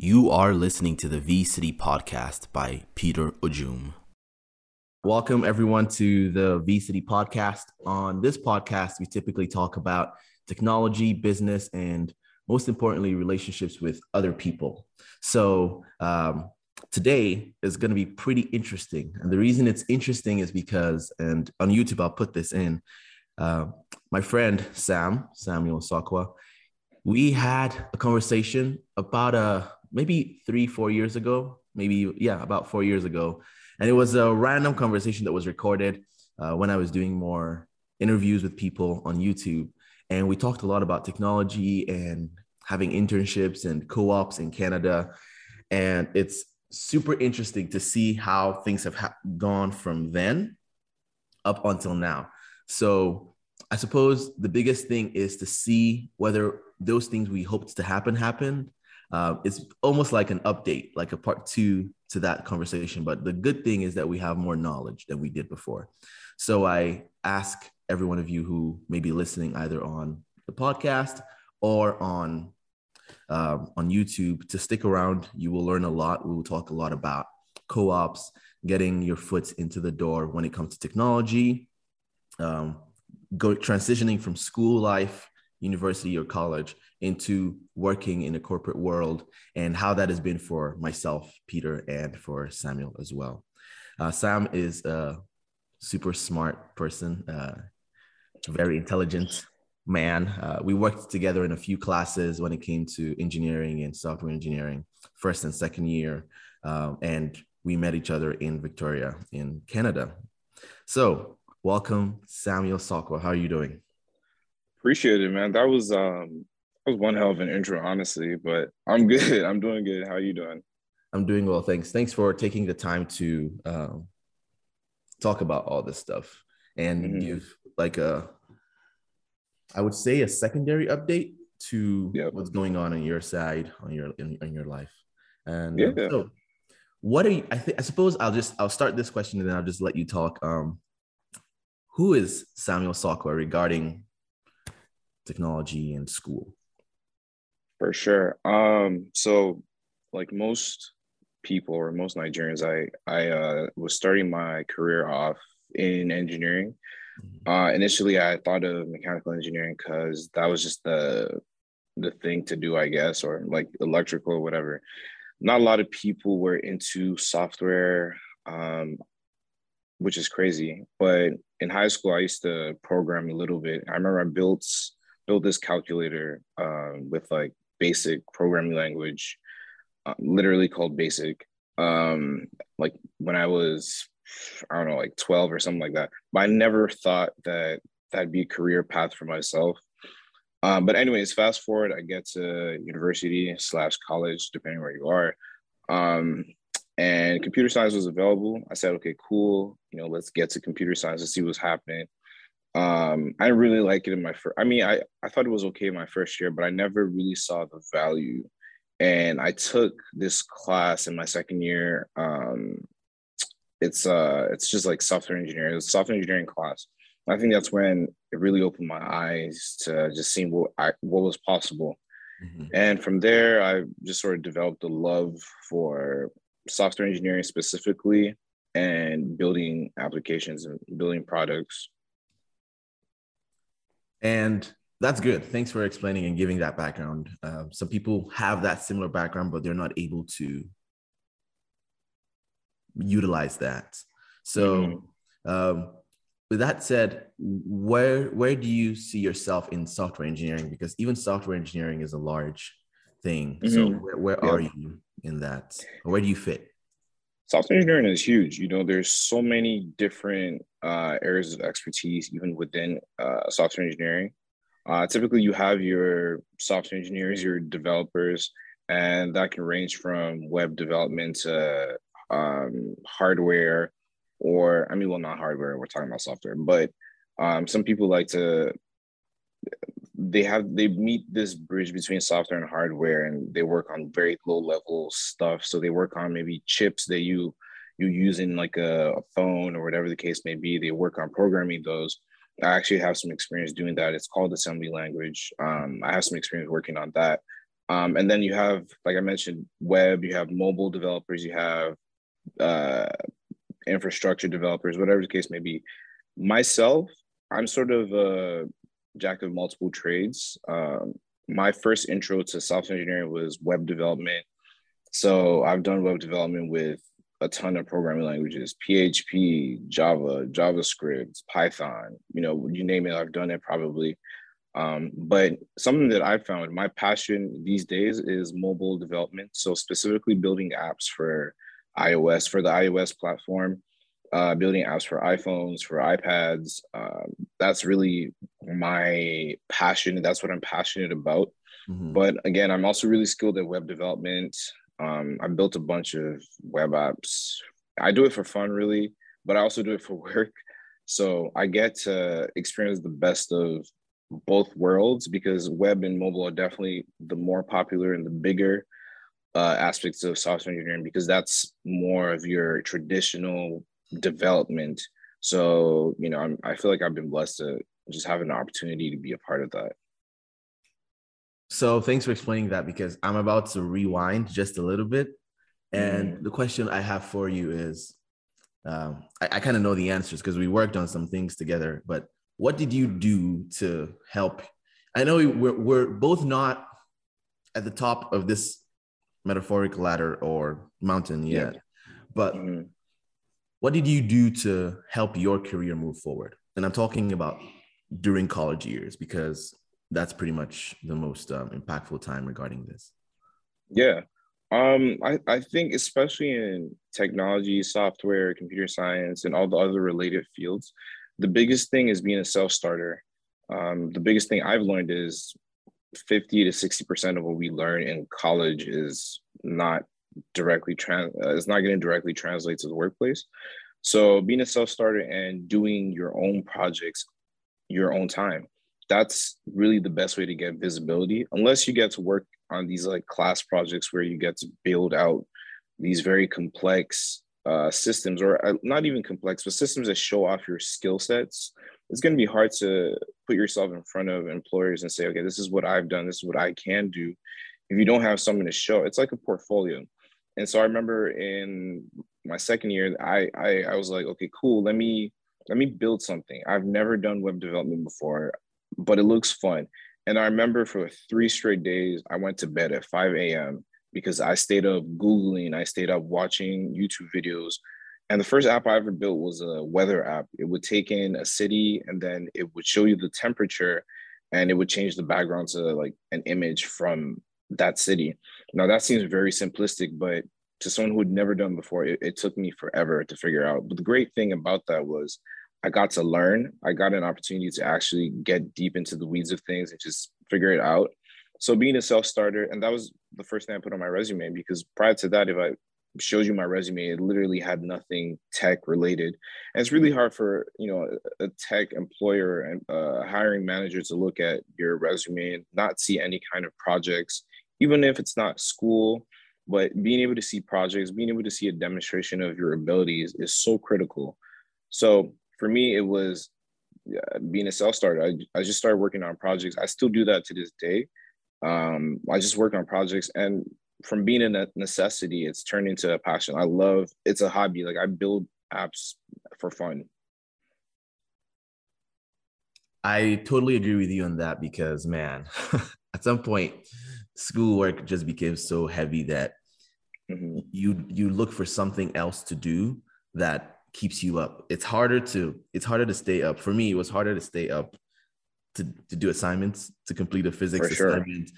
You are listening to the V City podcast by Peter Ojum. Welcome, everyone, to the V City podcast. On this podcast, we typically talk about technology, business, and most importantly, relationships with other people. So, um, today is going to be pretty interesting. And the reason it's interesting is because, and on YouTube, I'll put this in. Uh, my friend Sam, Samuel Tsokwa, we had a conversation about a maybe three, four years ago, maybe, yeah, about four years ago. And it was a random conversation that was recorded uh, when I was doing more interviews with people on YouTube. And we talked a lot about technology and having internships and co ops in Canada. And it's super interesting to see how things have ha- gone from then up until now. So I suppose the biggest thing is to see whether those things we hoped to happen happened uh, it's almost like an update, like a part two to that conversation. But the good thing is that we have more knowledge than we did before. So I ask every one of you who may be listening either on the podcast or on um, on YouTube to stick around. You will learn a lot. We will talk a lot about co-ops, getting your foot into the door when it comes to technology, um, go transitioning from school life, university or college into working in a corporate world and how that has been for myself, Peter, and for Samuel as well. Uh, Sam is a super smart person, uh, very intelligent man. Uh, we worked together in a few classes when it came to engineering and software engineering, first and second year. Um, and we met each other in Victoria, in Canada. So, welcome, Samuel Tsokwa. How are you doing? Appreciate it, man. That was um that was one hell of an intro, honestly. But I'm good. I'm doing good. How are you doing? I'm doing well, thanks. Thanks for taking the time to um, talk about all this stuff and mm-hmm. give like a, I would say a secondary update to yep. what's going on on your side, on your in, in your life. And um, yeah. Um, so, what are you? I think I suppose I'll just I'll start this question and then I'll just let you talk. Um, who is Samuel Tsokwa regarding technology and school? For sure. Um, so like most people or most Nigerians, I I uh, was starting my career off in engineering. Mm-hmm. Uh, initially, I thought of mechanical engineering because that was just the the thing to do, I guess, or like electrical or whatever. Not a lot of people were into software, um, which is crazy. But in high school, I used to program a little bit. I remember I built built this calculator um, with like basic programming language, uh, literally called basic. Um, like when I was, I don't know, like 12 or something like that. But I never thought that that'd be a career path for myself. Um, but anyways, fast forward, I get to university slash college, depending where you are. Um, and computer science was available. I said, okay, cool. You know, let's get to computer science and see what's happening. Um, I really like it in my first. I mean, I I thought it was okay in my first year, but I never really saw the value. And I took this class in my second year. Um, it's uh, it's just like software engineering. It's software engineering class. I think that's when it really opened my eyes to just seeing what I what was possible. Mm-hmm. And from there, I just sort of developed a love for software engineering specifically and building applications and building products and that's good. Thanks for explaining and giving that background. Uh, some people have that similar background, but they're not able to utilize that. So, mm-hmm. um, with that said, where where do you see yourself in software engineering? Because even software engineering is a large thing. Mm-hmm. So, where, where yeah. are you in that? Where do you fit? Software engineering is huge. You know, there's so many different uh, areas of expertise, even within uh, software engineering. Uh, typically, you have your software engineers, your developers, and that can range from web development to um, hardware, or I mean, well, not hardware. We're talking about software, but um, some people like to they have they meet this bridge between software and hardware and they work on very low level stuff. So they work on maybe chips that you you use in like a, a phone or whatever the case may be. They work on programming those. I actually have some experience doing that. It's called assembly language. Um, i have some experience working on that. Um, and then you have, like I mentioned, web, you have mobile developers, you have uh, infrastructure developers, whatever the case may be. Myself, I'm sort of a jack of multiple trades. Um, my first intro to software engineering was web development. So I've done web development with a ton of programming languages php java javascript python you know you name it i've done it probably um, but something that i found my passion these days is mobile development so specifically building apps for ios for the ios platform uh, building apps for iphones for ipads um, that's really my passion that's what i'm passionate about mm-hmm. but again i'm also really skilled at web development um, I built a bunch of web apps. I do it for fun, really, but I also do it for work. So I get to experience the best of both worlds because web and mobile are definitely the more popular and the bigger uh, aspects of software engineering because that's more of your traditional development. So you know, I'm, I feel like I've been blessed to just have an opportunity to be a part of that. So thanks for explaining that because I'm about to rewind just a little bit. And mm. the question I have for you is um, I, I kind of know the answers because we worked on some things together, but what did you do to help? I know we're, we're both not at the top of this metaphoric ladder or mountain yet, yeah. but mm. What did you do to help your career move forward? And I'm talking about during college years because that's pretty much the most um, impactful time regarding this. Yeah. Um, I, I think especially in technology, software, computer science, and all the other related fields, the biggest thing is being a self-starter. Um, the biggest thing I've learned is 50 to 60% of what we learn in college is not directly trans uh, it's not going to directly translate to the workplace. So being a self-starter and doing your own projects your own time that's really the best way to get visibility. Unless you get to work on these like class projects where you get to build out these very complex uh, systems or uh, not even complex but systems that show off your skill sets it's going to be hard to put yourself in front of employers and say okay this is what i've done. This is what i can do. If you don't have something to show it's like a portfolio and so i remember in my second year i i, I was like okay cool let me let me build something i've never done web development before but it looks fun. And I remember for three straight days, I went to bed at 5 a.m. because I stayed up Googling, I stayed up watching YouTube videos. And the first app I ever built was a weather app. It would take in a city and then it would show you the temperature and it would change the background to like an image from that city. Now, that seems very simplistic, but to someone who had never done before, it, it took me forever to figure out. But the great thing about that was I got to learn. I got an opportunity to actually get deep into the weeds of things and just figure it out. So being a self-starter, and that was the first thing I put on my resume because prior to that, if I showed you my resume, it literally had nothing tech related. And it's really hard for you know a tech employer and a hiring manager to look at your resume and not see any kind of projects, even if it's not school. But being able to see projects, being able to see a demonstration of your abilities is so critical. So for me, it was being a self starter. I, I just started working on projects. I still do that to this day. Um, I just work on projects, and from being a necessity, it's turned into a passion. I love. It's a hobby. Like I build apps for fun. I totally agree with you on that because, man, at some point, schoolwork just became so heavy that mm-hmm. you you look for something else to do that keeps you up. It's harder to it's harder to stay up. For me, it was harder to stay up to, to do assignments, to complete a physics sure. assignment.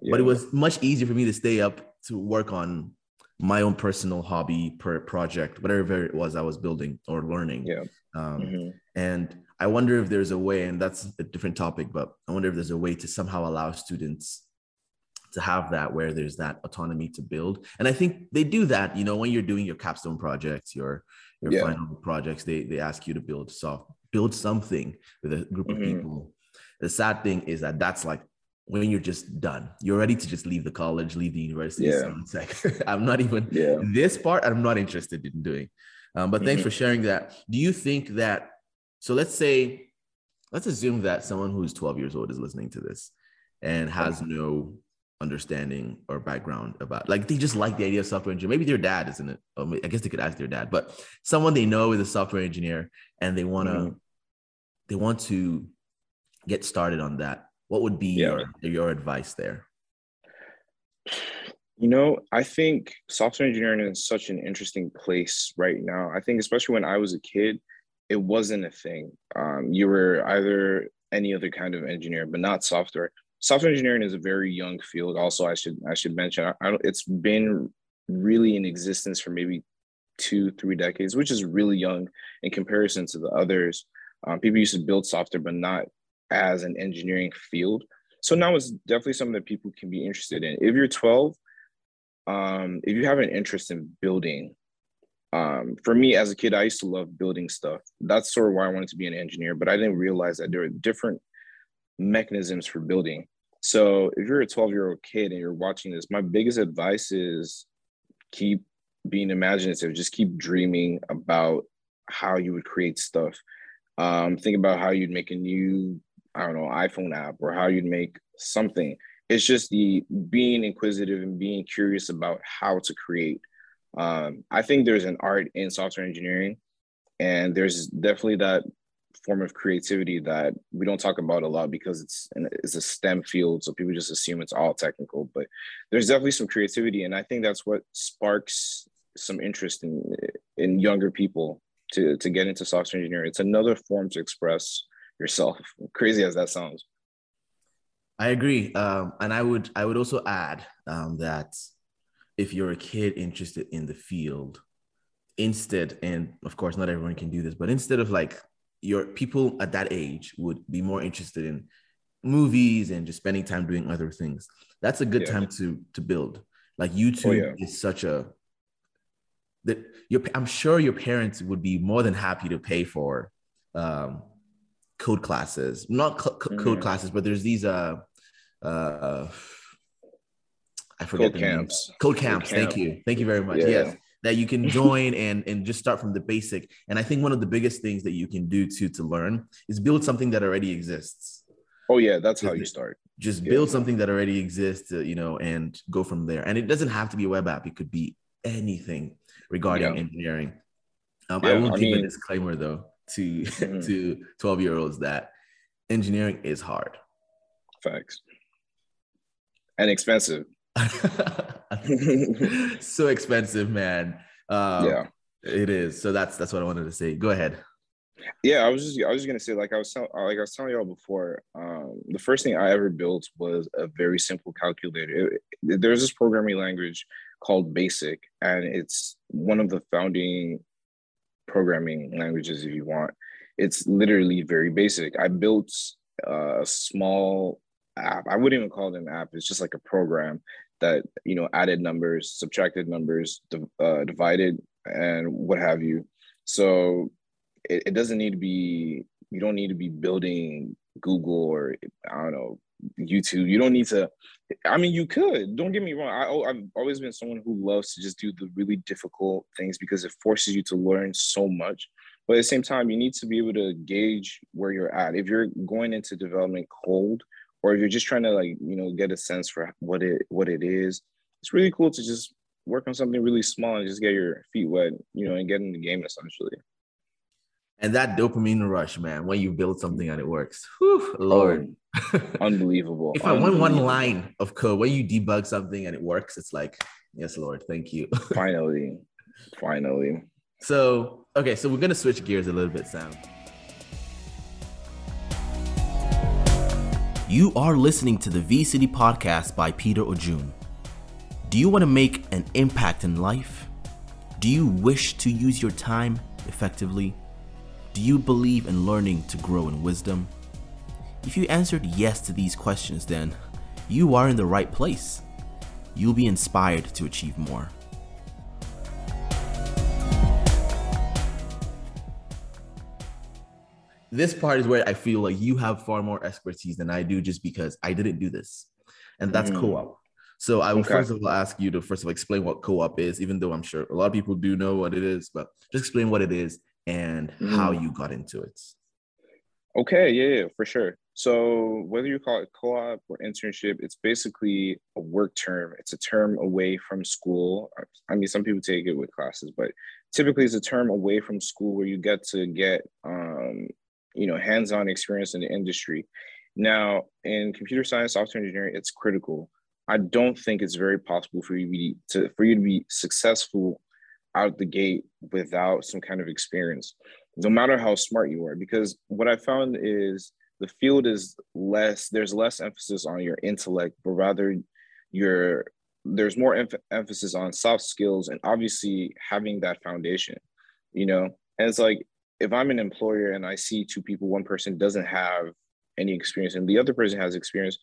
Yeah. But it was much easier for me to stay up to work on my own personal hobby per project, whatever it was I was building or learning. Yeah. Um, mm-hmm. And I wonder if there's a way, and that's a different topic, but I wonder if there's a way to somehow allow students to have that where there's that autonomy to build. And I think they do that, you know, when you're doing your capstone projects, your your yeah. final projects, they they ask you to build soft, build something with a group mm-hmm. of people. The sad thing is that that's like when you're just done. You're ready to just leave the college, leave the university. Yeah. So it's like I'm not even yeah. this part. I'm not interested in doing. Um, but thanks mm-hmm. for sharing that. Do you think that? So let's say, let's assume that someone who's 12 years old is listening to this and has no understanding or background about like they just like the idea of software engineer maybe their dad isn't it i guess they could ask their dad but someone they know is a software engineer and they want to mm-hmm. they want to get started on that. What would be yeah. your, your advice there? You know i think software engineering is such an interesting place right now. I think especially when i was a kid it wasn't a thing. Um, you were either any other kind of engineer but not software software engineering is a very young field. Also, I should I should mention I, it's been really in existence for maybe two three decades, which is really young in comparison to the others. Um, people used to build software, but not as an engineering field. So now it's definitely something that people can be interested in. If you're 12, um, if you have an interest in building, um, for me as a kid, I used to love building stuff. That's sort of why I wanted to be an engineer, but I didn't realize that there are different mechanisms for building. So if you're a 12 year old kid and you're watching this, my biggest advice is keep being imaginative, just keep dreaming about how you would create stuff. Um, think about how you'd make a new, I don't know, iPhone app or how you'd make something. It's just the being inquisitive and being curious about how to create. Um, I think there's an art in software engineering, and there's definitely that form of creativity that we don't talk about a lot because it's it's a STEM field, so people just assume it's all technical. But there's definitely some creativity, and I think that's what sparks some interest in in younger people to to get into software engineering. It's another form to express yourself. Crazy as that sounds. I agree, um, and I would I would also add um, that if you're a kid interested in the field, instead, and of course not everyone can do this, but instead of like your people at that age would be more interested in movies and just spending time doing other things. That's a good yeah. time to to build. Like YouTube oh, yeah. is such a that your I'm sure your parents would be more than happy to pay for um, code classes, not co- mm-hmm. code classes, but there's these uh uh I forget code camps. Code camps. Code camp. Thank you. Thank you very much. Yeah. Yes that you can join and and just start from the basic. And I think one of the biggest things that you can do to to learn is build something that already exists. Oh yeah, that's how you start. Just yeah. build something that already exists, uh, you know, and go from there. And it doesn't have to be a web app; it could be anything regarding yeah. engineering. Um, yeah, I will I give mean, a disclaimer though to mm-hmm. to twelve year olds that engineering is hard. Facts. And expensive. so expensive, man. Um, yeah, it is. So that's that's what I wanted to say. Go ahead. Yeah, I was just I was just gonna say like I was tell, like I was telling y'all before. Um, the first thing I ever built was a very simple calculator. It, it, there's this programming language called BASIC, and it's one of the founding programming languages. If you want, it's literally very basic. I built a small app. I wouldn't even call it an app. It's just like a program that you know added numbers subtracted numbers uh, divided and what have you. So it, it doesn't need to be you don't need to be building google or i don't know youtube. You don't need to i mean you could don't get me wrong. I, i've always been someone who loves to just do the really difficult things because it forces you to learn so much. But at the same time you need to be able to gauge where you're at. If you're going into development cold or if you're just trying to like you know get a sense for what it what it is it's really cool to just work on something really small and just get your feet wet you know and get in the game essentially. And that dopamine rush man when you build something and it works. Whew, oh, lord. oh, unbelievable if i want one line of code when you debug something and it works it's like yes lord thank you. Finally finally. So okay so we're gonna switch gears a little bit sam You are listening to the V City podcast by Peter Ojum. Do you want to make an impact in life? Do you wish to use your time effectively? Do you believe in learning to grow in wisdom? If you answered yes to these questions, then you are in the right place. You'll be inspired to achieve more. This part is where I feel like you have far more expertise than I do just because I didn't do this. And that's mm. co-op. So I will okay. first of all ask you to first of all explain what co-op is, even though I'm sure a lot of people do know what it is, but just explain what it is and mm. how you got into it. Okay, yeah, yeah, for sure. So whether you call it co-op or internship, it's basically a work term. It's a term away from school. I mean, some people take it with classes, but typically it's a term away from school where you get to get um, you know hands-on experience in the industry. Now, in computer science, software engineering, it's critical. I don't think it's very possible for you to for you to be successful out the gate without some kind of experience, no matter how smart you are. Because what I found is the field is less. There's less emphasis on your intellect, but rather your there's more em- emphasis on soft skills and obviously having that foundation. You know, and it's like if I'm an employer and I see two people, one person doesn't have any experience and the other person has experience,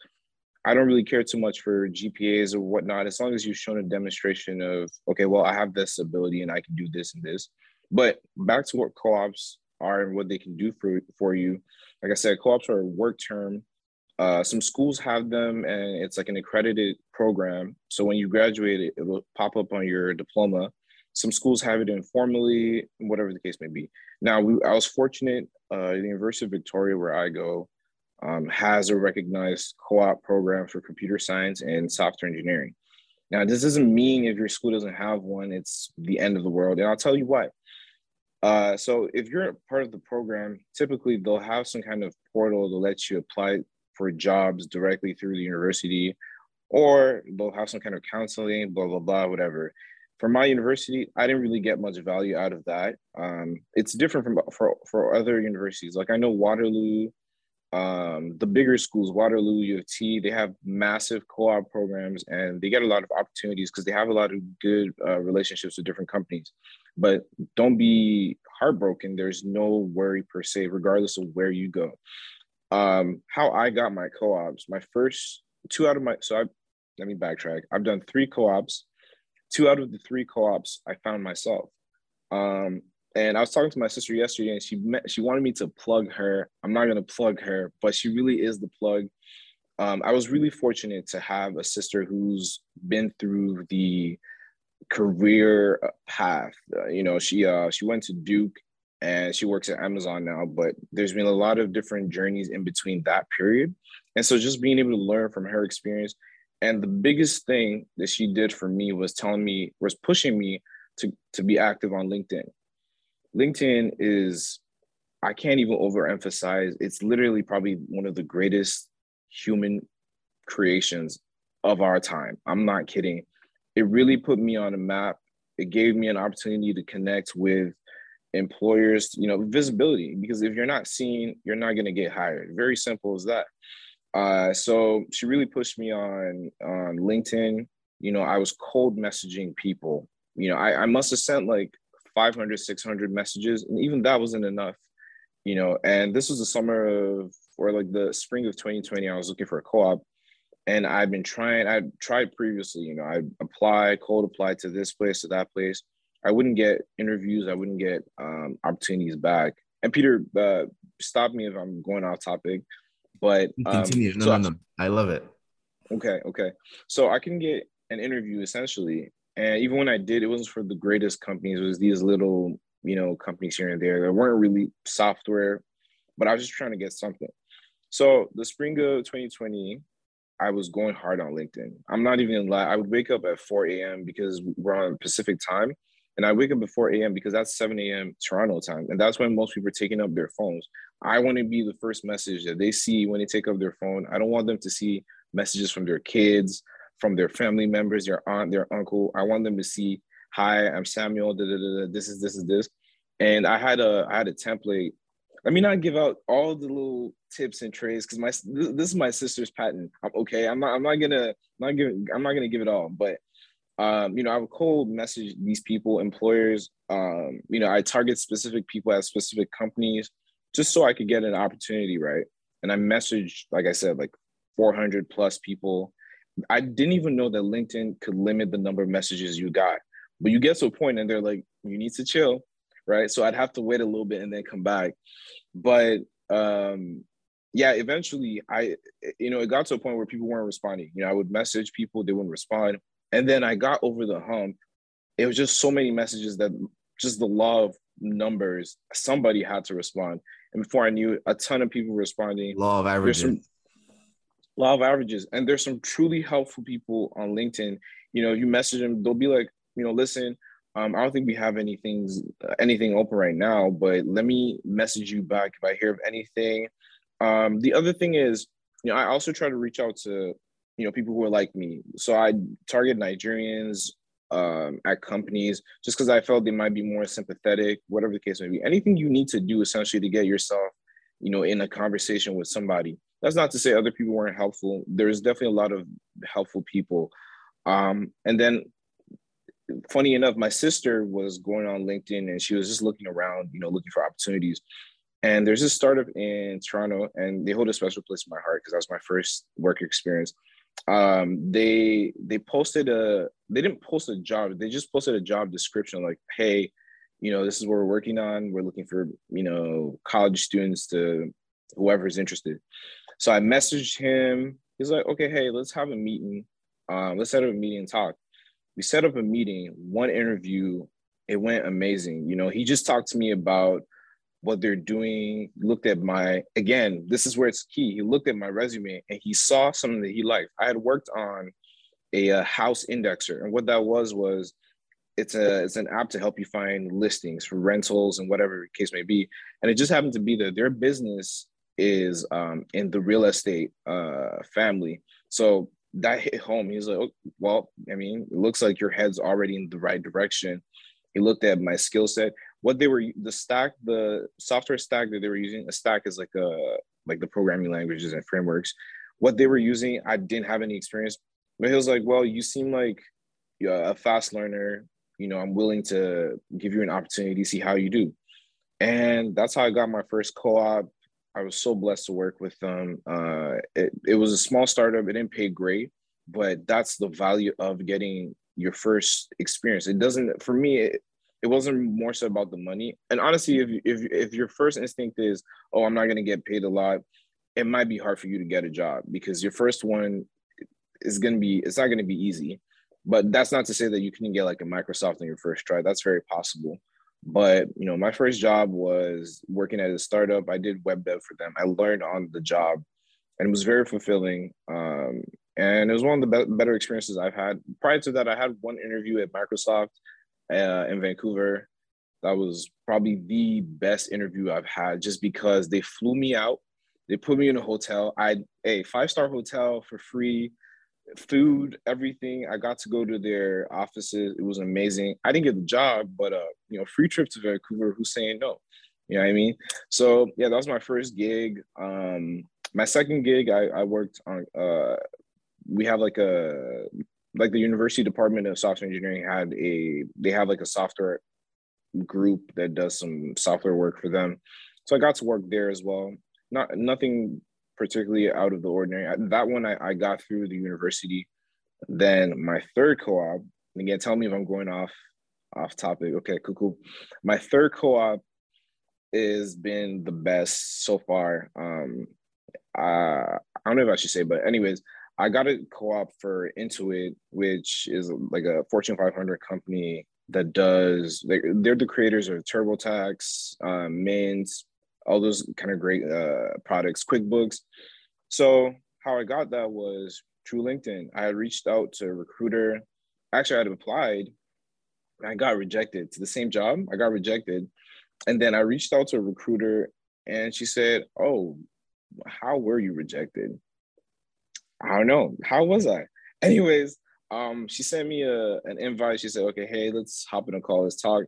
I don't really care too much for GPAs or whatnot, as long as you've shown a demonstration of, okay, well, I have this ability and I can do this and this. But back to what co-ops are and what they can do for, for you. Like I said, co-ops are a work term. Uh, some schools have them and it's like an accredited program. So when you graduate, it, it will pop up on your diploma. Some schools have it informally, whatever the case may be. Now, we, I was fortunate, uh, the University of Victoria, where I go, um, has a recognized co-op program for computer science and software engineering. Now, this doesn't mean if your school doesn't have one, it's the end of the world. And I'll tell you why. Uh, so if you're part of the program, typically they'll have some kind of portal that lets you apply for jobs directly through the university, or they'll have some kind of counseling, blah, blah, blah, whatever. For my university, I didn't really get much value out of that. Um, it's different from for, for other universities. Like I know Waterloo um, the bigger schools, Waterloo, U of T, they have massive co-op programs and they get a lot of opportunities because they have a lot of good uh, relationships with different companies. But don't be heartbroken. There's no worry per se, regardless of where you go. Um, how I got my co-ops, my first two out of my so I let me backtrack. I've done three co-ops. Two out of the three co-ops I found myself. Um, and I was talking to my sister yesterday, and she met, she wanted me to plug her. I'm not gonna plug her, but she really is the plug. Um, I was really fortunate to have a sister who's been through the career path. Uh, you know, she uh, she went to Duke and she works at Amazon now. But there's been a lot of different journeys in between that period, and so just being able to learn from her experience. And the biggest thing that she did for me was telling me, was pushing me to to be active on LinkedIn. LinkedIn is, I can't even overemphasize, it's literally probably one of the greatest human creations of our time. I'm not kidding. It really put me on a map. It gave me an opportunity to connect with employers, you know, visibility, because if you're not seen, you're not going to get hired. Very simple as that. Uh, so she really pushed me on on LinkedIn. You know, I was cold messaging people. You know, I, I must have sent like 500 600 messages and even that wasn't enough you know and this was the summer of or like the spring of 2020 i was looking for a co-op and i've been trying i tried previously you know i applied cold applied to this place to that place i wouldn't get interviews i wouldn't get um, opportunities back and peter uh, stop me if i'm going off topic but um, continue no, so no no i love it okay okay so i can get an interview essentially and even when I did, it wasn't for the greatest companies. It was these little, you know, companies here and there that weren't really software, but I was just trying to get something. So the spring of 2020, I was going hard on LinkedIn. I'm not even lie. I would wake up at 4 a.m. because we're on Pacific time. And I wake up 4 a.m. because that's 7 a.m. Toronto time. And that's when most people are taking up their phones. I want to be the first message that they see when they take up their phone. I don't want them to see messages from their kids, from their family members, their aunt, their uncle. I want them to see, hi, I'm Samuel. Da, da, da, this is this is this, and I had a I had a template. Let me not give out all the little tips and trades because my this is my sister's patent. Okay, I'm not I'm not gonna not giving I'm not gonna give it all, but um, you know, I would cold message these people, employers. Um, you know, I target specific people at specific companies just so I could get an opportunity, right? And I messaged, like I said, like 400 plus people I didn't even know that LinkedIn could limit the number of messages you got. But you get to a point and they're like, you need to chill, right? So I'd have to wait a little bit and then come back. But um, yeah, eventually I, you know, it got to a point where people weren't responding. You know, I would message people, they wouldn't respond. And then I got over the hump. It was just so many messages that just the law of numbers, somebody had to respond. And before I knew, a ton of people responding. Law of averages. Some, law of averages, and there's some truly helpful people on LinkedIn. You know, you message them, they'll be like, you know, listen, um, I don't think we have anything anything open right now, but let me message you back if I hear of anything. Um, the other thing is, you know, I also try to reach out to, you know, people who are like me. So I target Nigerians um, at companies just because I felt they might be more sympathetic, whatever the case may be. Anything you need to do essentially to get yourself, you know, in a conversation with somebody. That's not to say other people weren't helpful. There's definitely a lot of helpful people. Um, and then funny enough, my sister was going on LinkedIn and she was just looking around, you know, looking for opportunities. And there's this startup in Toronto, and they hold a special place in my heart because that was my first work experience. Um, they they posted a they didn't post a job, they just posted a job description like, hey, you know, this is what we're working on. We're looking for, you know, college students to whoever's interested. So I messaged him. He's like, okay, hey, let's have a meeting. Um, let's set up a meeting and talk we set up a meeting, one interview. It went amazing. You know, he just talked to me about what they're doing, looked at my, again, this is where it's key. He looked at my resume and he saw something that he liked. I had worked on a, a house indexer. And what that was, was it's a it's an app to help you find listings for rentals and whatever case may be. And it just happened to be that their business is um, in the real estate uh, family. So that hit home. He's like, oh, well, I mean, it looks like your head's already in the right direction. He looked at my skill set. What they were, the stack, the software stack that they were using, a stack is like a like the programming languages and frameworks. What they were using, I didn't have any experience. But he was like, well, you seem like you're a fast learner. You know, I'm willing to give you an opportunity to see how you do. And that's how I got my first co-op I was so blessed to work with them. Uh, it, it was a small startup. It didn't pay great, but that's the value of getting your first experience. It doesn't, for me, it, it wasn't more so about the money. And honestly, if, if, if your first instinct is, oh, I'm not to get paid a lot, it might be hard for you to get a job because your first one is to be, it's not to be easy. But that's not to say that you can get like a Microsoft on your first try. That's very possible. But you know, my first job was working at a startup. I did web dev for them. I learned on the job, and it was very fulfilling. Um, and it was one of the be- better experiences I've had. Prior to that, I had one interview at Microsoft uh, in Vancouver. That was probably the best interview I've had, just because they flew me out. They put me in a hotel. I a five star hotel for free food, everything. I got to go to their offices. It was amazing. I didn't get the job, but uh, you know, free trip to Vancouver. Who's saying no? You know what I mean? So yeah, that was my first gig. Um, my second gig, I, I worked on. Uh, we have like a like the University Department of Software Engineering had a they have like a software group that does some software work for them. So I got to work there as well. Not nothing particularly out of the ordinary. That one I, I got through the university. Then my third co-op, again, tell me if I'm going off off topic. Okay, cool, cool. My third co-op has been the best so far. Um, uh, I don't know if I should say, but anyways, I got a co-op for Intuit, which is like a Fortune 500 company that does. They, they're the creators of TurboTax, um, Mint, all those kind of great uh, products, QuickBooks. So how I got that was through LinkedIn. I had reached out to a recruiter. Actually, I had applied. I got rejected to the same job. I got rejected, and then I reached out to a recruiter, and she said, "Oh, how were you rejected?" I don't know. How was I? Anyways, um, she sent me a an invite. She said, "Okay, hey, let's hop in a call. Let's talk."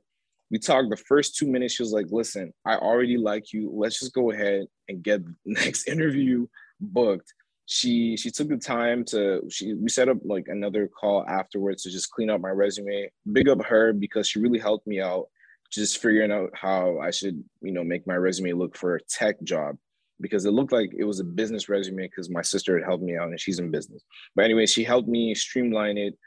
we talked the first two minutes. She was like, listen, I already like you. Let's just go ahead and get the next interview booked. She she took the time to she we set up like another call afterwards to just clean up my resume. Big up her because she really helped me out just figuring out how I should, you know, make my resume look for a tech job because it looked like it was a business resume because my sister had helped me out and she's in business. But anyway, she helped me streamline it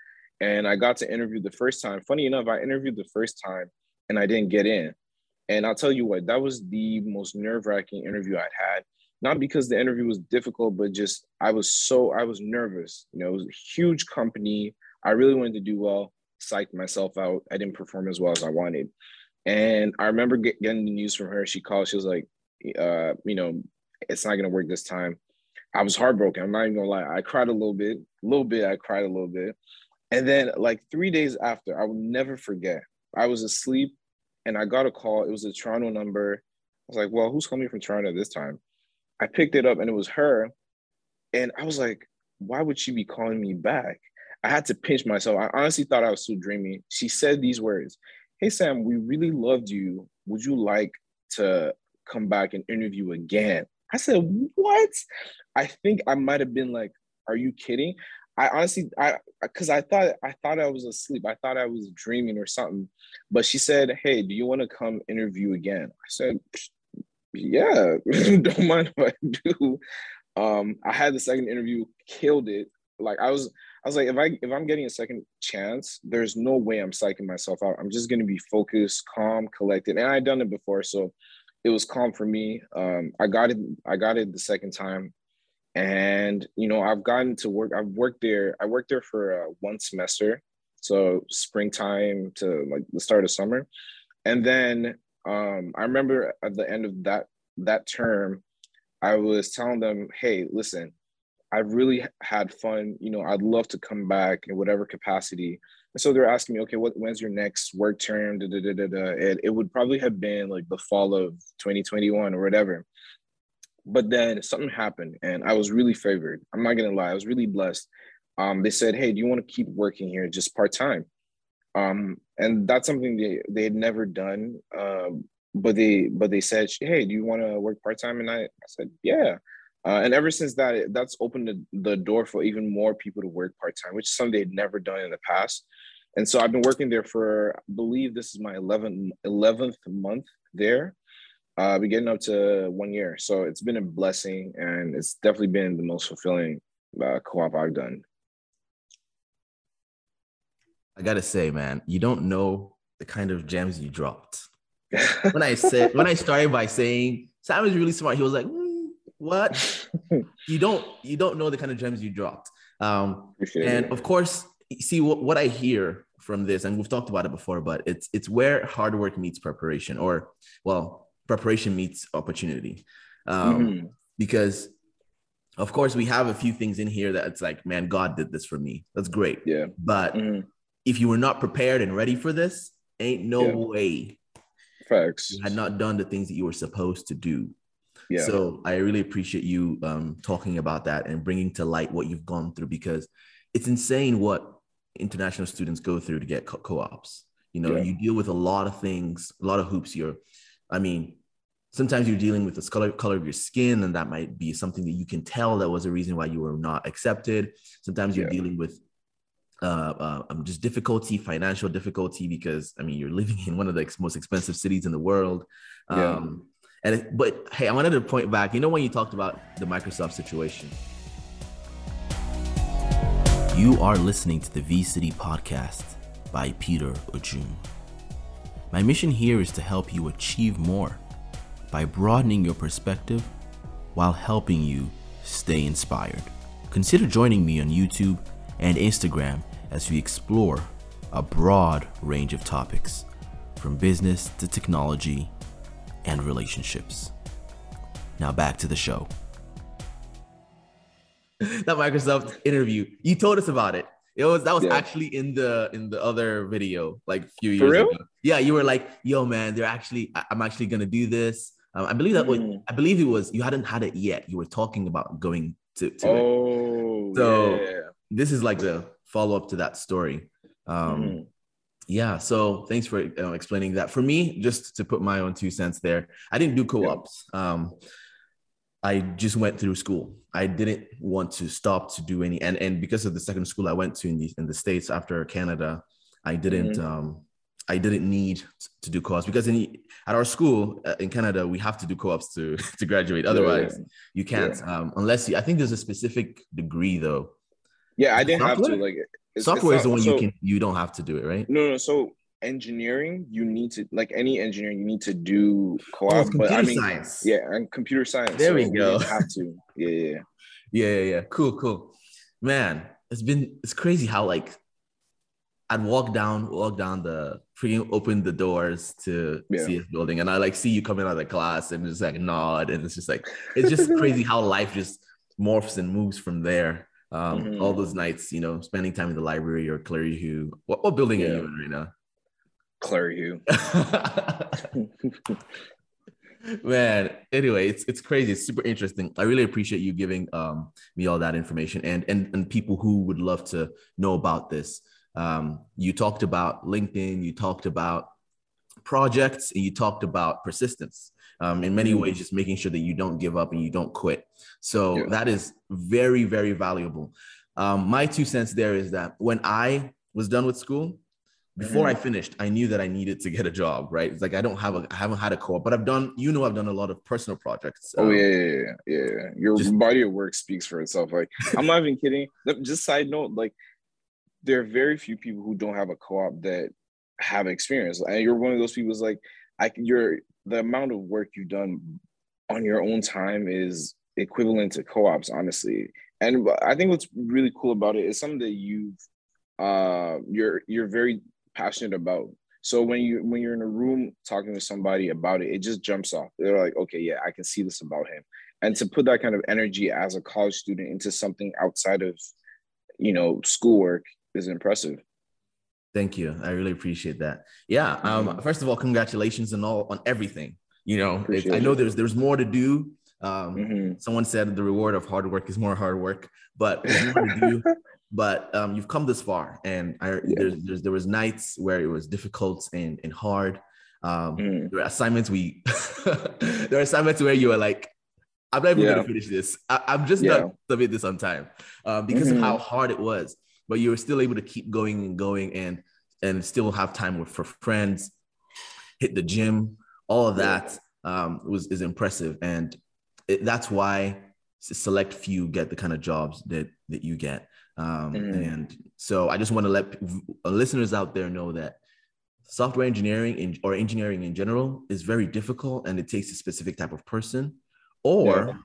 and I got to interview the first time. Funny enough, I interviewed the first time and I didn't get in. And I'll tell you what, that was the most nerve wracking interview I'd had. Not because the interview was difficult, but just I was so, I was nervous. You know, it was a huge company. I really wanted to do well, psyched myself out. I didn't perform as well as I wanted. And I remember get, getting the news from her. She called, she was like, uh, you know, it's not gonna work this time. I was heartbroken. I'm not even gonna lie. I cried a little bit, a little bit. I cried a little bit, and then like three days after, I will never forget. I was asleep, and I got a call. It was a Toronto number. I was like, "Well, who's calling me from Toronto this time?" I picked it up, and it was her, and I was like, "Why would she be calling me back?" I had to pinch myself. I honestly thought I was still dreaming. She said these words Hey, Sam, we really loved you. Would you like to come back and interview again? I said, What? I think I might have been like, Are you kidding? I honestly, I because I thought I thought I was asleep. I thought I was dreaming or something. But she said, "Hey, do you want to come interview again?" I said, "Yeah, don't mind if I do." Um, I had the second interview, killed it. Like I was, I was like, if I if I'm getting a second chance, there's no way I'm psyching myself out. I'm just gonna be focused, calm, collected, and I'd done it before, so it was calm for me. Um, I got it. I got it the second time, and you know, I've gotten to work. I've worked there. I worked there for uh, one semester, so springtime to like the start of summer, and then um, I remember at the end of that that term, I was telling them, "Hey, listen, I really had fun. You know, I'd love to come back in whatever capacity. And so they're asking me, okay, what when's your next work term? Da, da, da, da, da. It, it would probably have been like the fall of 2021 or whatever. But then something happened and I was really favored. I'm not gonna lie, I was really blessed. Um, they said, hey, do you want to keep working here just part-time? Um, and that's something they they had never done. Um, but they but they said, hey, do you want to work part-time? And I, I said, yeah. Uh, and ever since that, that's opened the, the door for even more people to work part time, which is something they'd never done in the past. And so I've been working there for, I believe this is my 11th, 11th month there. Uh, I've been getting up to one year. So it's been a blessing and it's definitely been the most fulfilling uh, co op I've done. I gotta say, man, you don't know the kind of gems you dropped. when I said, when I started by saying Sam is really smart, he was like, mm, what you don't you don't know the kind of gems you dropped um and it. of course see what, what i hear from this and we've talked about it before but it's it's where hard work meets preparation or well preparation meets opportunity um mm-hmm. because of course we have a few things in here that it's like man god did this for me that's great yeah but mm-hmm. if you were not prepared and ready for this ain't no yeah. way facts you had not done the things that you were supposed to do yeah. So I really appreciate you um, talking about that and bringing to light what you've gone through because it's insane what international students go through to get co- ops You know, yeah. you deal with a lot of things, a lot of hoops. You're, I mean, sometimes you're dealing with the color, color of your skin, and that might be something that you can tell that was a reason why you were not accepted. Sometimes you're yeah. dealing with uh, uh, um, just difficulty, financial difficulty, because I mean, you're living in one of the most expensive cities in the world. Um, and it, but hey, I wanted to point back. You know when you talked about the Microsoft situation. You are listening to the V City podcast by Peter Ojum. My mission here is to help you achieve more by broadening your perspective while helping you stay inspired. Consider joining me on YouTube and Instagram as we explore a broad range of topics, from business to technology and relationships. Now back to the show. that Microsoft interview, you told us about it. It was that was yeah. actually in the in the other video like a few years ago. Yeah, you were like, "Yo, man, they're actually I'm actually gonna do this." Um, I believe that mm. was I believe it was you hadn't had it yet. You were talking about going to, to oh, it. So yeah. this is like the follow up to that story. Um, mm yeah so thanks for uh, explaining that for me just to put my own two cents there i didn't do co-ops um, i just went through school i didn't want to stop to do any and and because of the second school i went to in the in the states after canada i didn't mm-hmm. um, I didn't need to do co-ops because in, at our school uh, in Canada we have to do co-ops to to graduate. Otherwise, yeah, you can't yeah. um, unless you. I think there's a specific degree though. Yeah, I didn't have to. Like it's, Software it's not, is the one so, you can you don't have to do it, right? No, no. So engineering, you need to like any engineering, you need to do co-op. Oh, computer but I mean, science. Yeah, and computer science. There so we go. have to. Yeah, yeah, yeah, yeah, yeah. Cool, cool. Man, it's been it's crazy how like I'd walk down, walk down the freaking open the doors to Yeah. ECS building, and I like see you coming out of the class and just like nod, and it's just like it's just crazy how life just morphs and moves from there. Um, Mhm. All those nights, you know, spending time in the library or Clearihue. What, what building are you in right now? Clearihue. Man, anyway, it's it's crazy. It's super interesting. I really appreciate you giving um, me all that information and and and people who would love to know about this. Um, you talked about LinkedIn. You talked about projects. And you talked about persistence. Um, in many Mhm. ways, just making sure that you don't give up and you don't quit. So Yeah. that is very very valuable. Um, my two cents there is that when I was done with school, before Mhm. I finished, I knew that I needed to get a job, right? It's like I don't have a, I haven't had a co-op, but I've done, you know, I've done a lot of personal projects. Oh um, yeah, yeah, yeah, yeah, yeah. Your Just- body of work speaks for itself. Like I'm not even kidding. Just side note, like there are very few people who don't have a co-op that have experience, and you're one of those people. Is like I, you're the amount of work you've done on your own time is equivalent to co-ops, honestly. And I think what's really cool about it is something that you've, uh, you're you're very passionate about. So when you when you're in a room talking to somebody about it, it just jumps off. They're like, okay, yeah, I can see this about him. And to put that kind of energy as a college student into something outside of, you know, schoolwork is impressive. Thank you. I really appreciate that. Yeah. Um, Mhm. first of all, congratulations and all on everything. You know, Appreciate I know there's there's more to do. Um, Mhm. someone said the reward of hard work is more hard work, but there's more to do. But um, you've come this far, and I, Yeah. there's, there's there was nights where it was difficult and and hard. Um, Mhm. there are assignments we there were assignments where you were like, I'm not even Yeah. gonna finish this. I, am just Yeah. not submit this on time um, because of Mhm. how hard it was. But you were still able to keep going and going and and still have time with for friends, hit the gym, all of that um, was is impressive, and it, that's why select few get the kind of jobs that that you get. Um, Mhm. And so I just want to let listeners out there know that software engineering in, or engineering in general is very difficult and it takes a specific type of person or Yeah.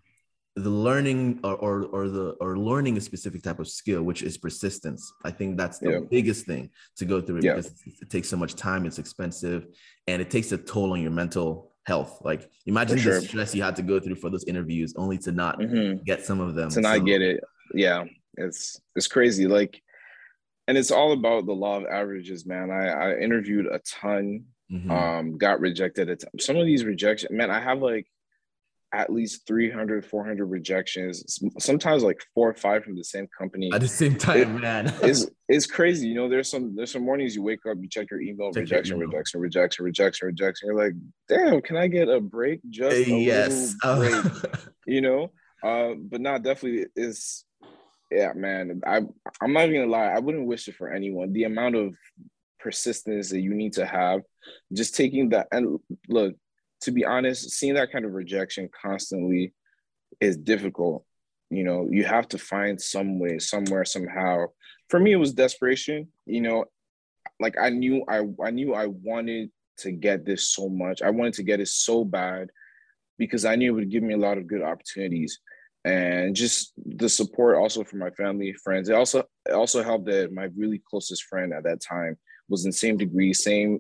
the learning or, or, or the or learning a specific type of skill which is persistence i think that's the Yeah. biggest thing to go through it Yeah. because it takes so much time it's expensive and it takes a toll on your mental health like imagine sure. the stress you had to go through for those interviews only to not Mhm. get some of them to not get it yeah it's it's crazy like and it's all about the law of averages man i i interviewed a ton Mhm. um got rejected a ton. some of these rejection man i have like at least 300 400 rejections sometimes like four or five from the same company at the same time man it's it's crazy you know there's some there's some mornings you wake up you check your email Check your rejection email. rejection rejection rejection rejection you're like damn can i get a break just a yes little break you know uh but not definitely is yeah man i i'm not even gonna lie i wouldn't wish it for anyone. The amount of persistence that you need to have just taking that and look to be honest seeing that kind of rejection constantly is difficult. You know you have to find some way somewhere somehow. For me it was desperation you know like i knew i i knew i wanted to get this so much. I wanted to get it so bad because I knew it would give me a lot of good opportunities and just the support also from my family, friends. It also it also helped that my really closest friend at that time was in same degree, same.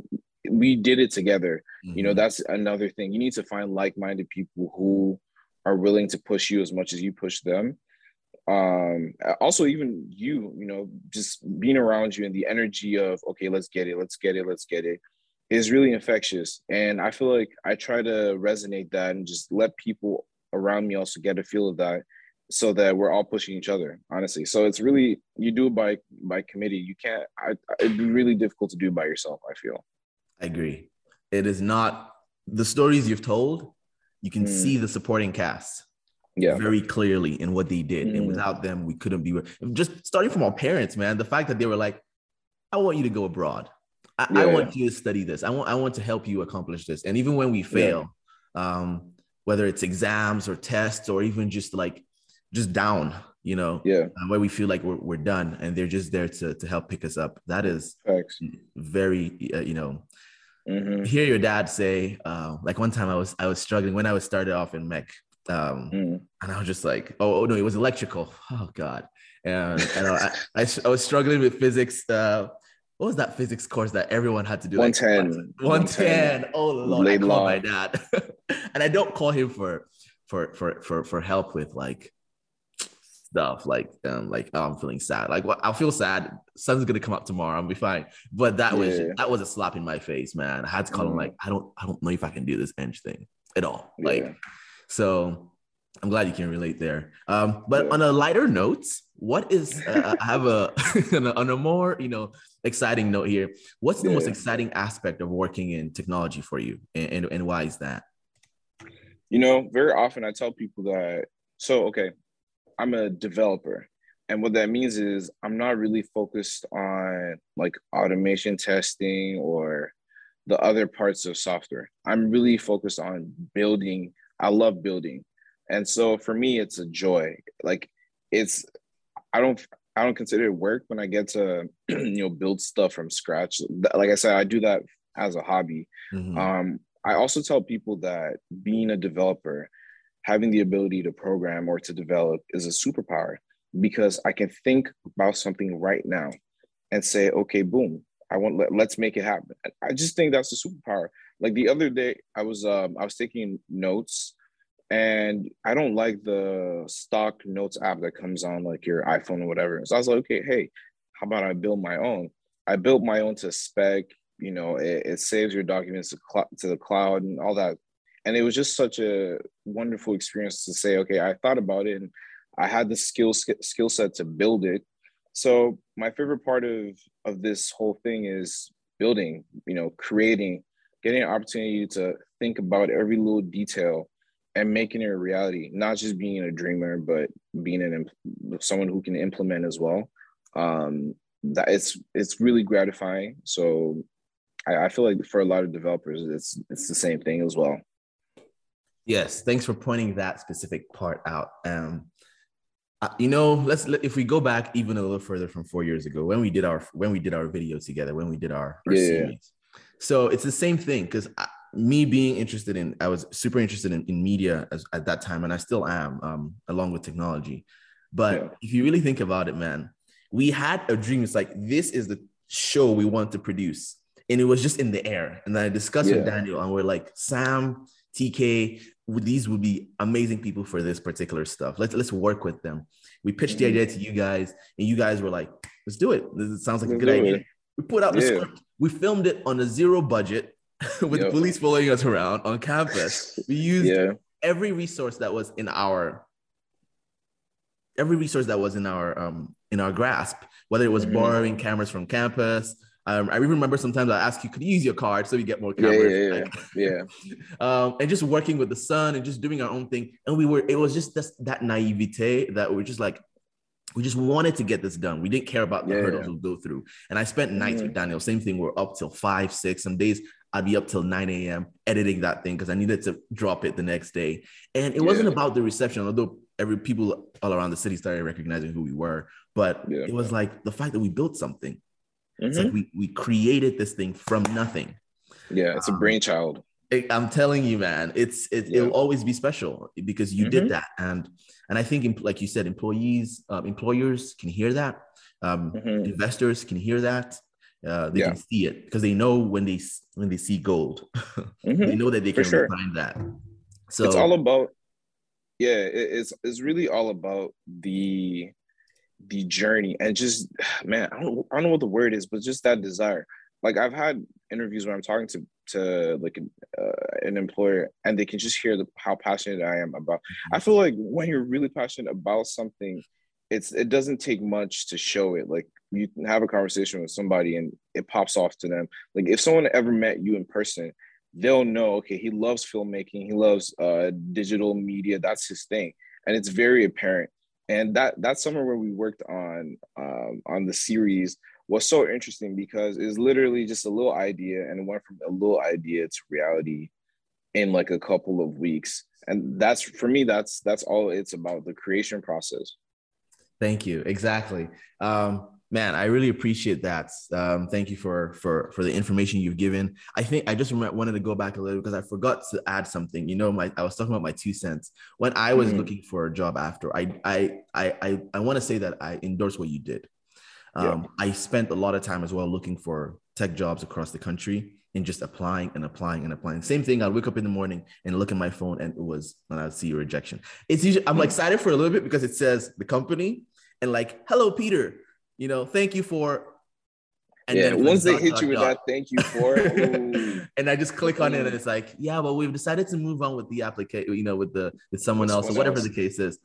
We did it together. You know, Mhm. that's another thing. You need to find like-minded people who are willing to push you as much as you push them. Um, also even you, you know, just being around you and the energy of okay, let's get it, let's get it, let's get it is really infectious. And I feel like I try to resonate that and just let people around me also get a feel of that so that we're all pushing each other, honestly. So it's really you do it by by committee. You can't I, it'd be really difficult to do by yourself, I feel. I agree. It is not the stories you've told. You can Mm. see the supporting cast Yeah. very clearly in what they did, and Mm. without them, we couldn't be. Just starting from our parents, man. The fact that they were like, "I want you to go abroad. I, I Yeah. want you to study this. I want. I want to help you accomplish this." And even when we fail, um, whether it's exams or tests or even just like just down, you know, Yeah. uh, where we feel like we're, we're done, and they're just there to to help pick us up. That is Facts. very, uh, you know, hmm hear your dad say uh, like one time i was i was struggling when i was started off in mech um, mm and i was just like oh, oh no it was electrical oh god and, and I, I, I was struggling with physics uh, what was that physics course that everyone had to do? 110. Like, 110. Oh Lord, I call my dad. and I don't call him for for for for for help with like stuff like um like oh, I'm feeling sad. Like well, I'll feel sad. Sun's gonna come up tomorrow. I'll be fine. But that yeah. was that was a slap in my face, man. I had to call mm. him like I don't I don't know if I can do this bench thing at all. Yeah. Like so I'm glad you can relate there. Um, but yeah. on a lighter note, what is uh, I have a on a more you know exciting note here. What's the most exciting aspect of working in technology for you, and, and, and why is that? You know, very often I tell people that. So okay, I'm a developer. And what that means is I'm not really focused on like automation testing or the other parts of software. I'm really focused on building. I love building. And so for me it's a joy. Like it's I don't I don't consider it work when I get to you know build stuff from scratch. Like I said I do that as a hobby. Mm-hmm. Um I also tell people that being a developer having the ability to program or to develop is a superpower because I can think about something right now and say, okay, boom, I want let, let's make it happen. I just think that's a superpower. Like the other day, I was um, I was taking notes, and I don't like the stock notes app that comes on like your iPhone or whatever. So I was like, okay, hey, how about I build my own? I built my own to spec. You know, it, it saves your documents to, cl- to the cloud and all that and it was just such a wonderful experience to say okay i thought about it and i had the skill skill set to build it so my favorite part of of this whole thing is building you know creating getting an opportunity to think about every little detail and making it a reality not just being a dreamer but being an someone who can implement as well um that it's it's really gratifying so I, I feel like for a lot of developers it's it's the same thing as well Yes, thanks for pointing that specific part out. Um, uh, you know, let's if we go back even a little further from four years ago when we did our when we did our video together, when we did our, our yeah. series. So it's the same thing because me being interested in, I was super interested in, in media as, at that time, and I still am, um, along with technology. But yeah. if you really think about it, man, we had a dream. It's like this is the show we want to produce, and it was just in the air. And then I discussed yeah. with Daniel, and we're like, Sam, TK, these would be amazing people for this particular stuff. Let's let's work with them. We pitched the idea to you guys, and you guys were like, "Let's do it. This sounds like a good idea." We put out the yeah. script. We filmed it on a zero budget with yep. police following us around on campus. We used yeah. every resource that was in our every resource that was in our um in our grasp, whether it was mm-hmm. borrowing cameras from campus, um, I remember sometimes I ask you, could you use your card so we get more cameras? Yeah, yeah, yeah. yeah. um, and just working with the sun and just doing our own thing. And we were, it was just this, that naivete that we're just like, we just wanted to get this done. We didn't care about the yeah, hurdles we'll go through. And I spent nights mm-hmm. with Daniel. Same thing. We're up till five, six. Some days I'd be up till 9 a.m. editing that thing because I needed to drop it the next day. And it yeah. wasn't about the reception, although every people all around the city started recognizing who we were. But yeah. it was like the fact that we built something Mm-hmm. It's like mm-hmm. we we created this thing from nothing. Yeah, it's a um, brainchild. I'm telling you, man, it's it, yeah. it'll always be special because you mm-hmm. did that, and and I think, like you said, employees, um, employers can hear that, um, mm-hmm. investors can hear that, uh, they yeah. can see it because they know when they when they see gold, mm-hmm. they know that they can sure. find that. So it's all about, yeah, it's it's really all about the the journey and just man I don't, I don't know what the word is but just that desire like i've had interviews where i'm talking to to like an, uh, an employer and they can just hear the, how passionate i am about i feel like when you're really passionate about something it's it doesn't take much to show it. Like you have a conversation with somebody and it pops off to them. Like if someone ever met you in person they'll know okay he loves filmmaking. He loves uh digital media. That's his thing. And it's very apparent. And that that summer when we worked on um, on the series was so interesting because it's literally just a little idea and it went from a little idea to reality in like a couple of weeks. And that's for me that's that's all it's about the creation process thank you exactly um, man i really appreciate that um, thank you for for for the information you've given i think i just wanted to go back a little because i forgot to add something you know my i was talking about my two cents when i was mm-hmm. looking for a job after i i i i, I want to say that i endorse what you did Um, yeah. I spent a lot of time as well looking for tech jobs across the country and just applying and applying and applying. Same thing. I'd wake up in the morning and look at my phone, and it was, and I'd see a rejection. It's usually I'm excited for a little bit because it says the company and like, "Hello, Peter. You know, thank you for." And yeah, once they hit you with that, thank you for. and I just click on it, and it's like, yeah, but we've decided to move on with the application. You know, with the with someone else or whatever else. the case is.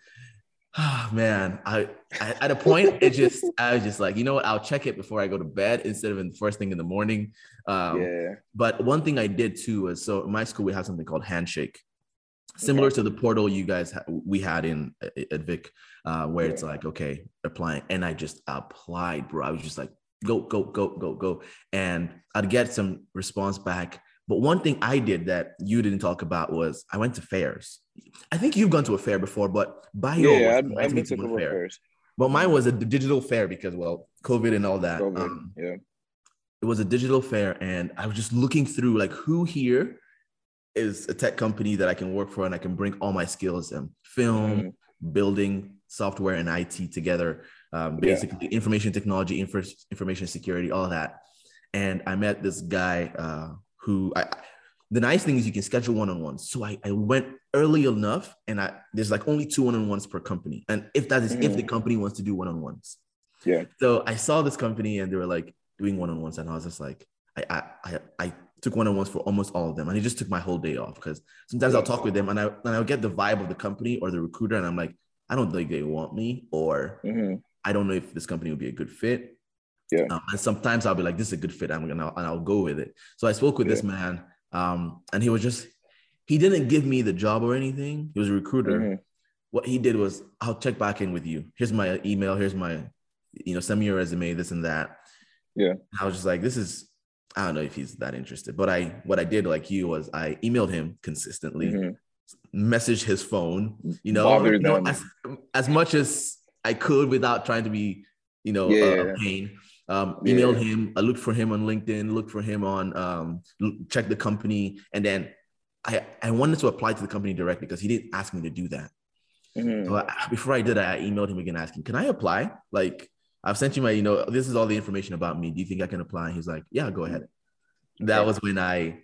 Oh man, I, I, at a point it just I was just like, you know what? I'll check it before I go to bed instead of in the first thing in the morning. Um, yeah. But one thing I did too was so in my school we have something called Handshake, similar okay. to the portal you guys ha- we had in at Vic, uh, where it's like okay, applying, and I just applied, bro. I was just like, go, go, go, go, go, and I'd get some response back. But one thing I did that you didn't talk about was I went to fairs. I think you've gone to a fair before, but bio yeah, I've, I've been to a fair. Fairs. But mine was a digital fair because well, COVID and all that. COVID, um, yeah. It was a digital fair, and I was just looking through like who here is a tech company that I can work for and I can bring all my skills and film, mm. building, software, and IT together. Um, basically, yeah. information technology, infra- information security, all that. And I met this guy uh, who I the nice thing is you can schedule one-on-ones. So I, I went early enough and I there's like only two one-on-ones per company. And if that is mm. if the mm. company wants to do one-on-ones. Yeah. So I saw this company and they were like doing one-on-ones and I was just like, I I I, took one-on-ones for almost all of them. And I just took my whole day off because sometimes I'll talk with them and I and I'll get the vibe of the company or the recruiter and I'm like, I don't think they want me, or mm-hmm. I don't know if this company would be a good fit. Yeah. Um, and sometimes I'll be like, this is a good fit. I'm gonna and I'll go with it. So I spoke with yeah. this man um, and he was just, he didn't give me the job or anything. He was a recruiter. Mm-hmm. What he did was, I'll check back in with you. Here's my email. Here's my, you know, send me your resume, this and that. Yeah. I was just like, this is, I don't know if he's that interested. But I, what I did like you was I emailed him consistently, mm-hmm. Messaged his phone, you know, you know as, as much as I could without trying to be, you know, yeah. a pain. Um, emailed yeah. him. I looked for him on LinkedIn. Looked for him on um, check the company, and then I I wanted to apply to the company directly because he didn't ask me to do that. Mm-hmm. So I, before I did, I emailed him again asking, "Can I apply? Like, I've sent you my, you know, this is all the information about me. Do you think I can apply?" He's like, "Yeah, go ahead." That was when I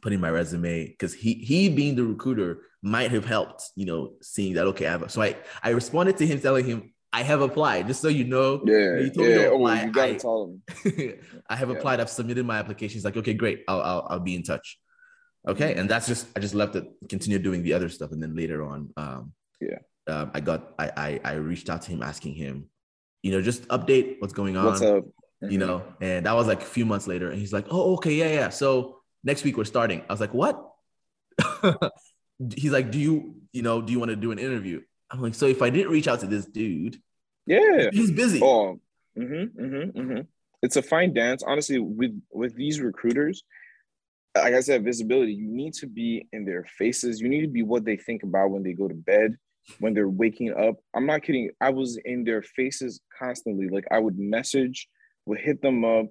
put in my resume because he he being the recruiter might have helped, you know, seeing that okay, I have. A, so I I responded to him telling him I have applied, just so you know. Yeah, you told yeah. Me to apply. Oh, you gotta I, tell them. I have yeah. applied. I've submitted my application. He's like, okay, great. I'll, I'll, I'll be in touch. Okay, and that's just I just left it. Continue doing the other stuff, and then later on, um, yeah, um, I got I, I I reached out to him asking him, you know, just update what's going on. What's up? Mm-hmm. You know, and that was like a few months later, and he's like, oh, okay, yeah, yeah. So next week we're starting. I was like, what? he's like, do you you know do you want to do an interview? I'm like, so if I didn't reach out to this dude, yeah, he's busy. Oh, mm-hmm, mm-hmm, mm-hmm. It's a fine dance, honestly. With with these recruiters, like I said, visibility. You need to be in their faces. You need to be what they think about when they go to bed, when they're waking up. I'm not kidding. I was in their faces constantly. Like I would message, would hit them up.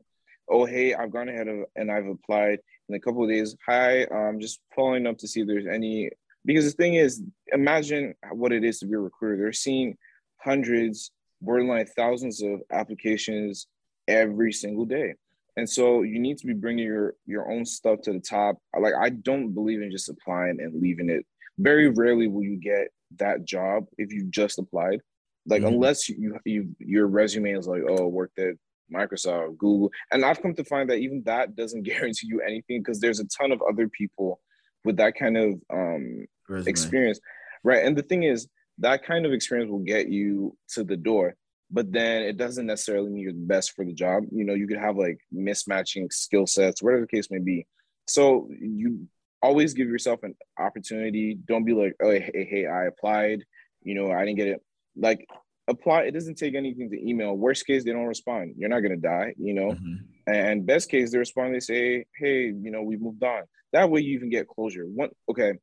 Oh, hey, I've gone ahead of, and I've applied in a couple of days. Hi, I'm just following up to see if there's any because the thing is, imagine what it is to be a recruiter. They're seeing hundreds, borderline thousands of applications every single day. And so you need to be bringing your your own stuff to the top. Like I don't believe in just applying and leaving it. Very rarely will you get that job if you just applied. Like mm-hmm. unless you you your resume is like oh worked at Microsoft, Google, and I've come to find that even that doesn't guarantee you anything because there's a ton of other people with that kind of um, experience, right? And the thing is, that kind of experience will get you to the door, but then it doesn't necessarily mean you're the best for the job. You know, you could have like mismatching skill sets, whatever the case may be. So you always give yourself an opportunity. Don't be like, oh, hey, hey, I applied. You know, I didn't get it. Like apply. It doesn't take anything to email. Worst case, they don't respond. You're not gonna die. You know. Mm-hmm. And best case, they respond. They say, hey, you know, we moved on. That way you even get closure. One okay.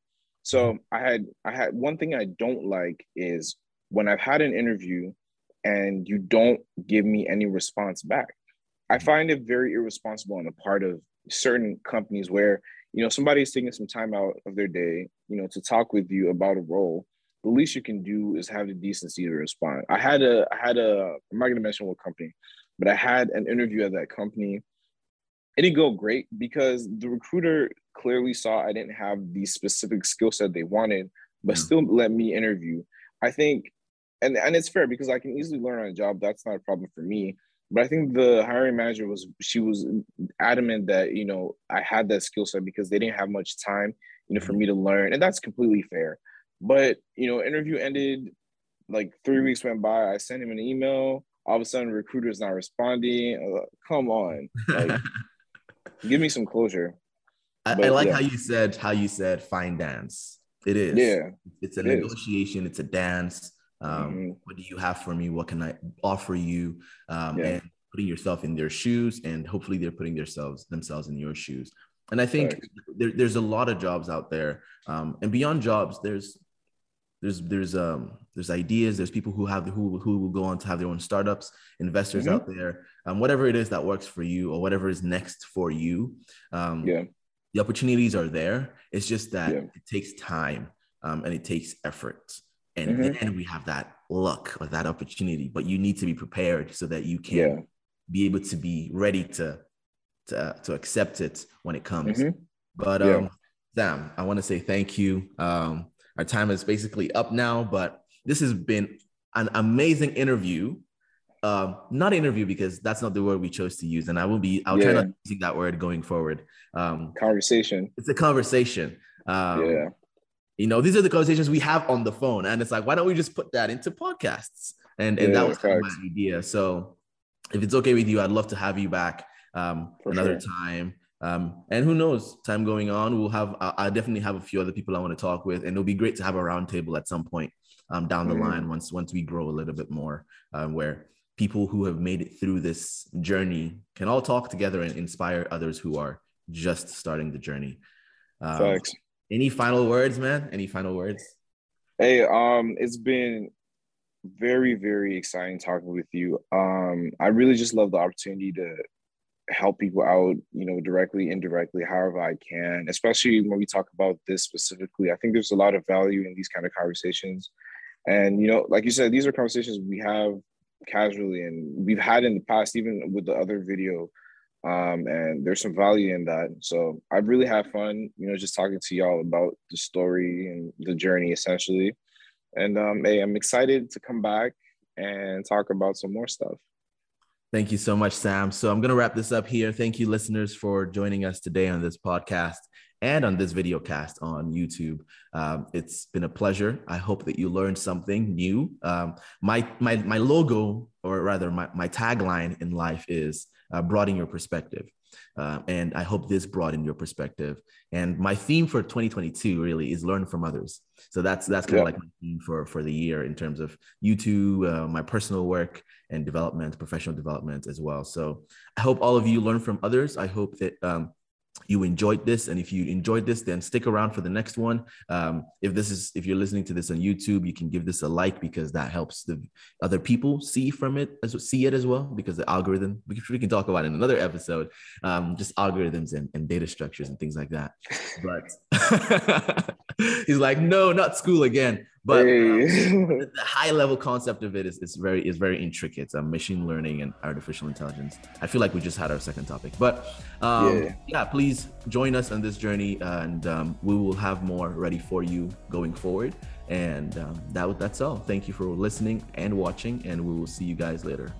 So I had I had one thing I don't like is when I've had an interview and you don't give me any response back. I mm-hmm. find it very irresponsible on the part of certain companies where you know somebody's taking some time out of their day, you know, to talk with you about a role. The least you can do is have the decency to respond. I had a I had a I'm not gonna mention what company, but I had an interview at that company. It didn't go great because the recruiter clearly saw I didn't have the specific skill set they wanted, but hmm. still let me interview. I think, and and it's fair because I can easily learn on a job. That's not a problem for me. But I think the hiring manager was she was adamant that you know I had that skill set because they didn't have much time, you know, for hmm. me to learn, and that's completely fair. But you know, interview ended, like three weeks went by. I sent him an email. All of a sudden, recruiter's not responding. Like, Come on, like, give me some closure. I, but, I like yeah. how you said how you said fine dance. It is. Yeah. It's a it negotiation. Is. It's a dance. Um, mm-hmm. What do you have for me? What can I offer you? Um, yeah. And putting yourself in their shoes, and hopefully they're putting themselves themselves in your shoes. And I think there, there's a lot of jobs out there, um, and beyond jobs, there's there's there's um there's ideas. There's people who have who who will go on to have their own startups, investors mm-hmm. out there, um, whatever it is that works for you or whatever is next for you. Um, yeah, the opportunities are there. It's just that yeah. it takes time um, and it takes effort. And mm-hmm. then we have that luck or that opportunity, but you need to be prepared so that you can yeah. be able to be ready to to, uh, to accept it when it comes. Mm-hmm. But um, yeah. Sam, I want to say thank you. Um, our time is basically up now, but this has been an amazing interview. Um, not interview because that's not the word we chose to use, and I will be. I'll yeah. try not using that word going forward. Um, conversation. It's a conversation. Um, yeah. You know, these are the conversations we have on the phone, and it's like, why don't we just put that into podcasts? And and yeah, that was kind of my idea. So, if it's okay with you, I'd love to have you back um, another sure. time. Um, and who knows, time going on, we'll have, I, definitely have a few other people I want to talk with, and it'll be great to have a roundtable at some point um, down the mm-hmm. line once, once we grow a little bit more, um, where people who have made it through this journey can all talk together and inspire others who are just starting the journey. Um, Thanks. Any final words, man? Any final words? Hey, um, it's been very, very exciting talking with you. Um, I really just love the opportunity to help people out, you know, directly, indirectly, however I can, especially when we talk about this specifically. I think there's a lot of value in these kind of conversations. And, you know, like you said, these are conversations we have casually and we've had in the past, even with the other video. Um, and there's some value in that. So I really have fun, you know, just talking to y'all about the story and the journey essentially. And um, hey, I'm excited to come back and talk about some more stuff. Thank you so much, Sam. So I'm going to wrap this up here. Thank you, listeners, for joining us today on this podcast and on this video cast on YouTube. Um, it's been a pleasure. I hope that you learned something new. Um, my, my, my logo, or rather, my, my tagline in life is uh, broaden your perspective. Uh, and I hope this broadened your perspective. And my theme for 2022 really is learn from others. So that's that's kind yeah. of like my theme for for the year in terms of YouTube, uh, my personal work and development, professional development as well. So I hope all of you learn from others. I hope that um, you enjoyed this and if you enjoyed this then stick around for the next one. Um, if this is if you're listening to this on youtube you can give this a like because that helps the other people see from it as see it as well because the algorithm we can talk about in another episode. Um, just algorithms and, and data structures and things like that. But he's like no not school again but hey. um, the high level concept of it is, is very is very intricate. Um, machine learning and artificial intelligence. I feel like we just had our second topic, but um, yeah. yeah, please join us on this journey, and um, we will have more ready for you going forward. And um, that that's all. Thank you for listening and watching, and we will see you guys later.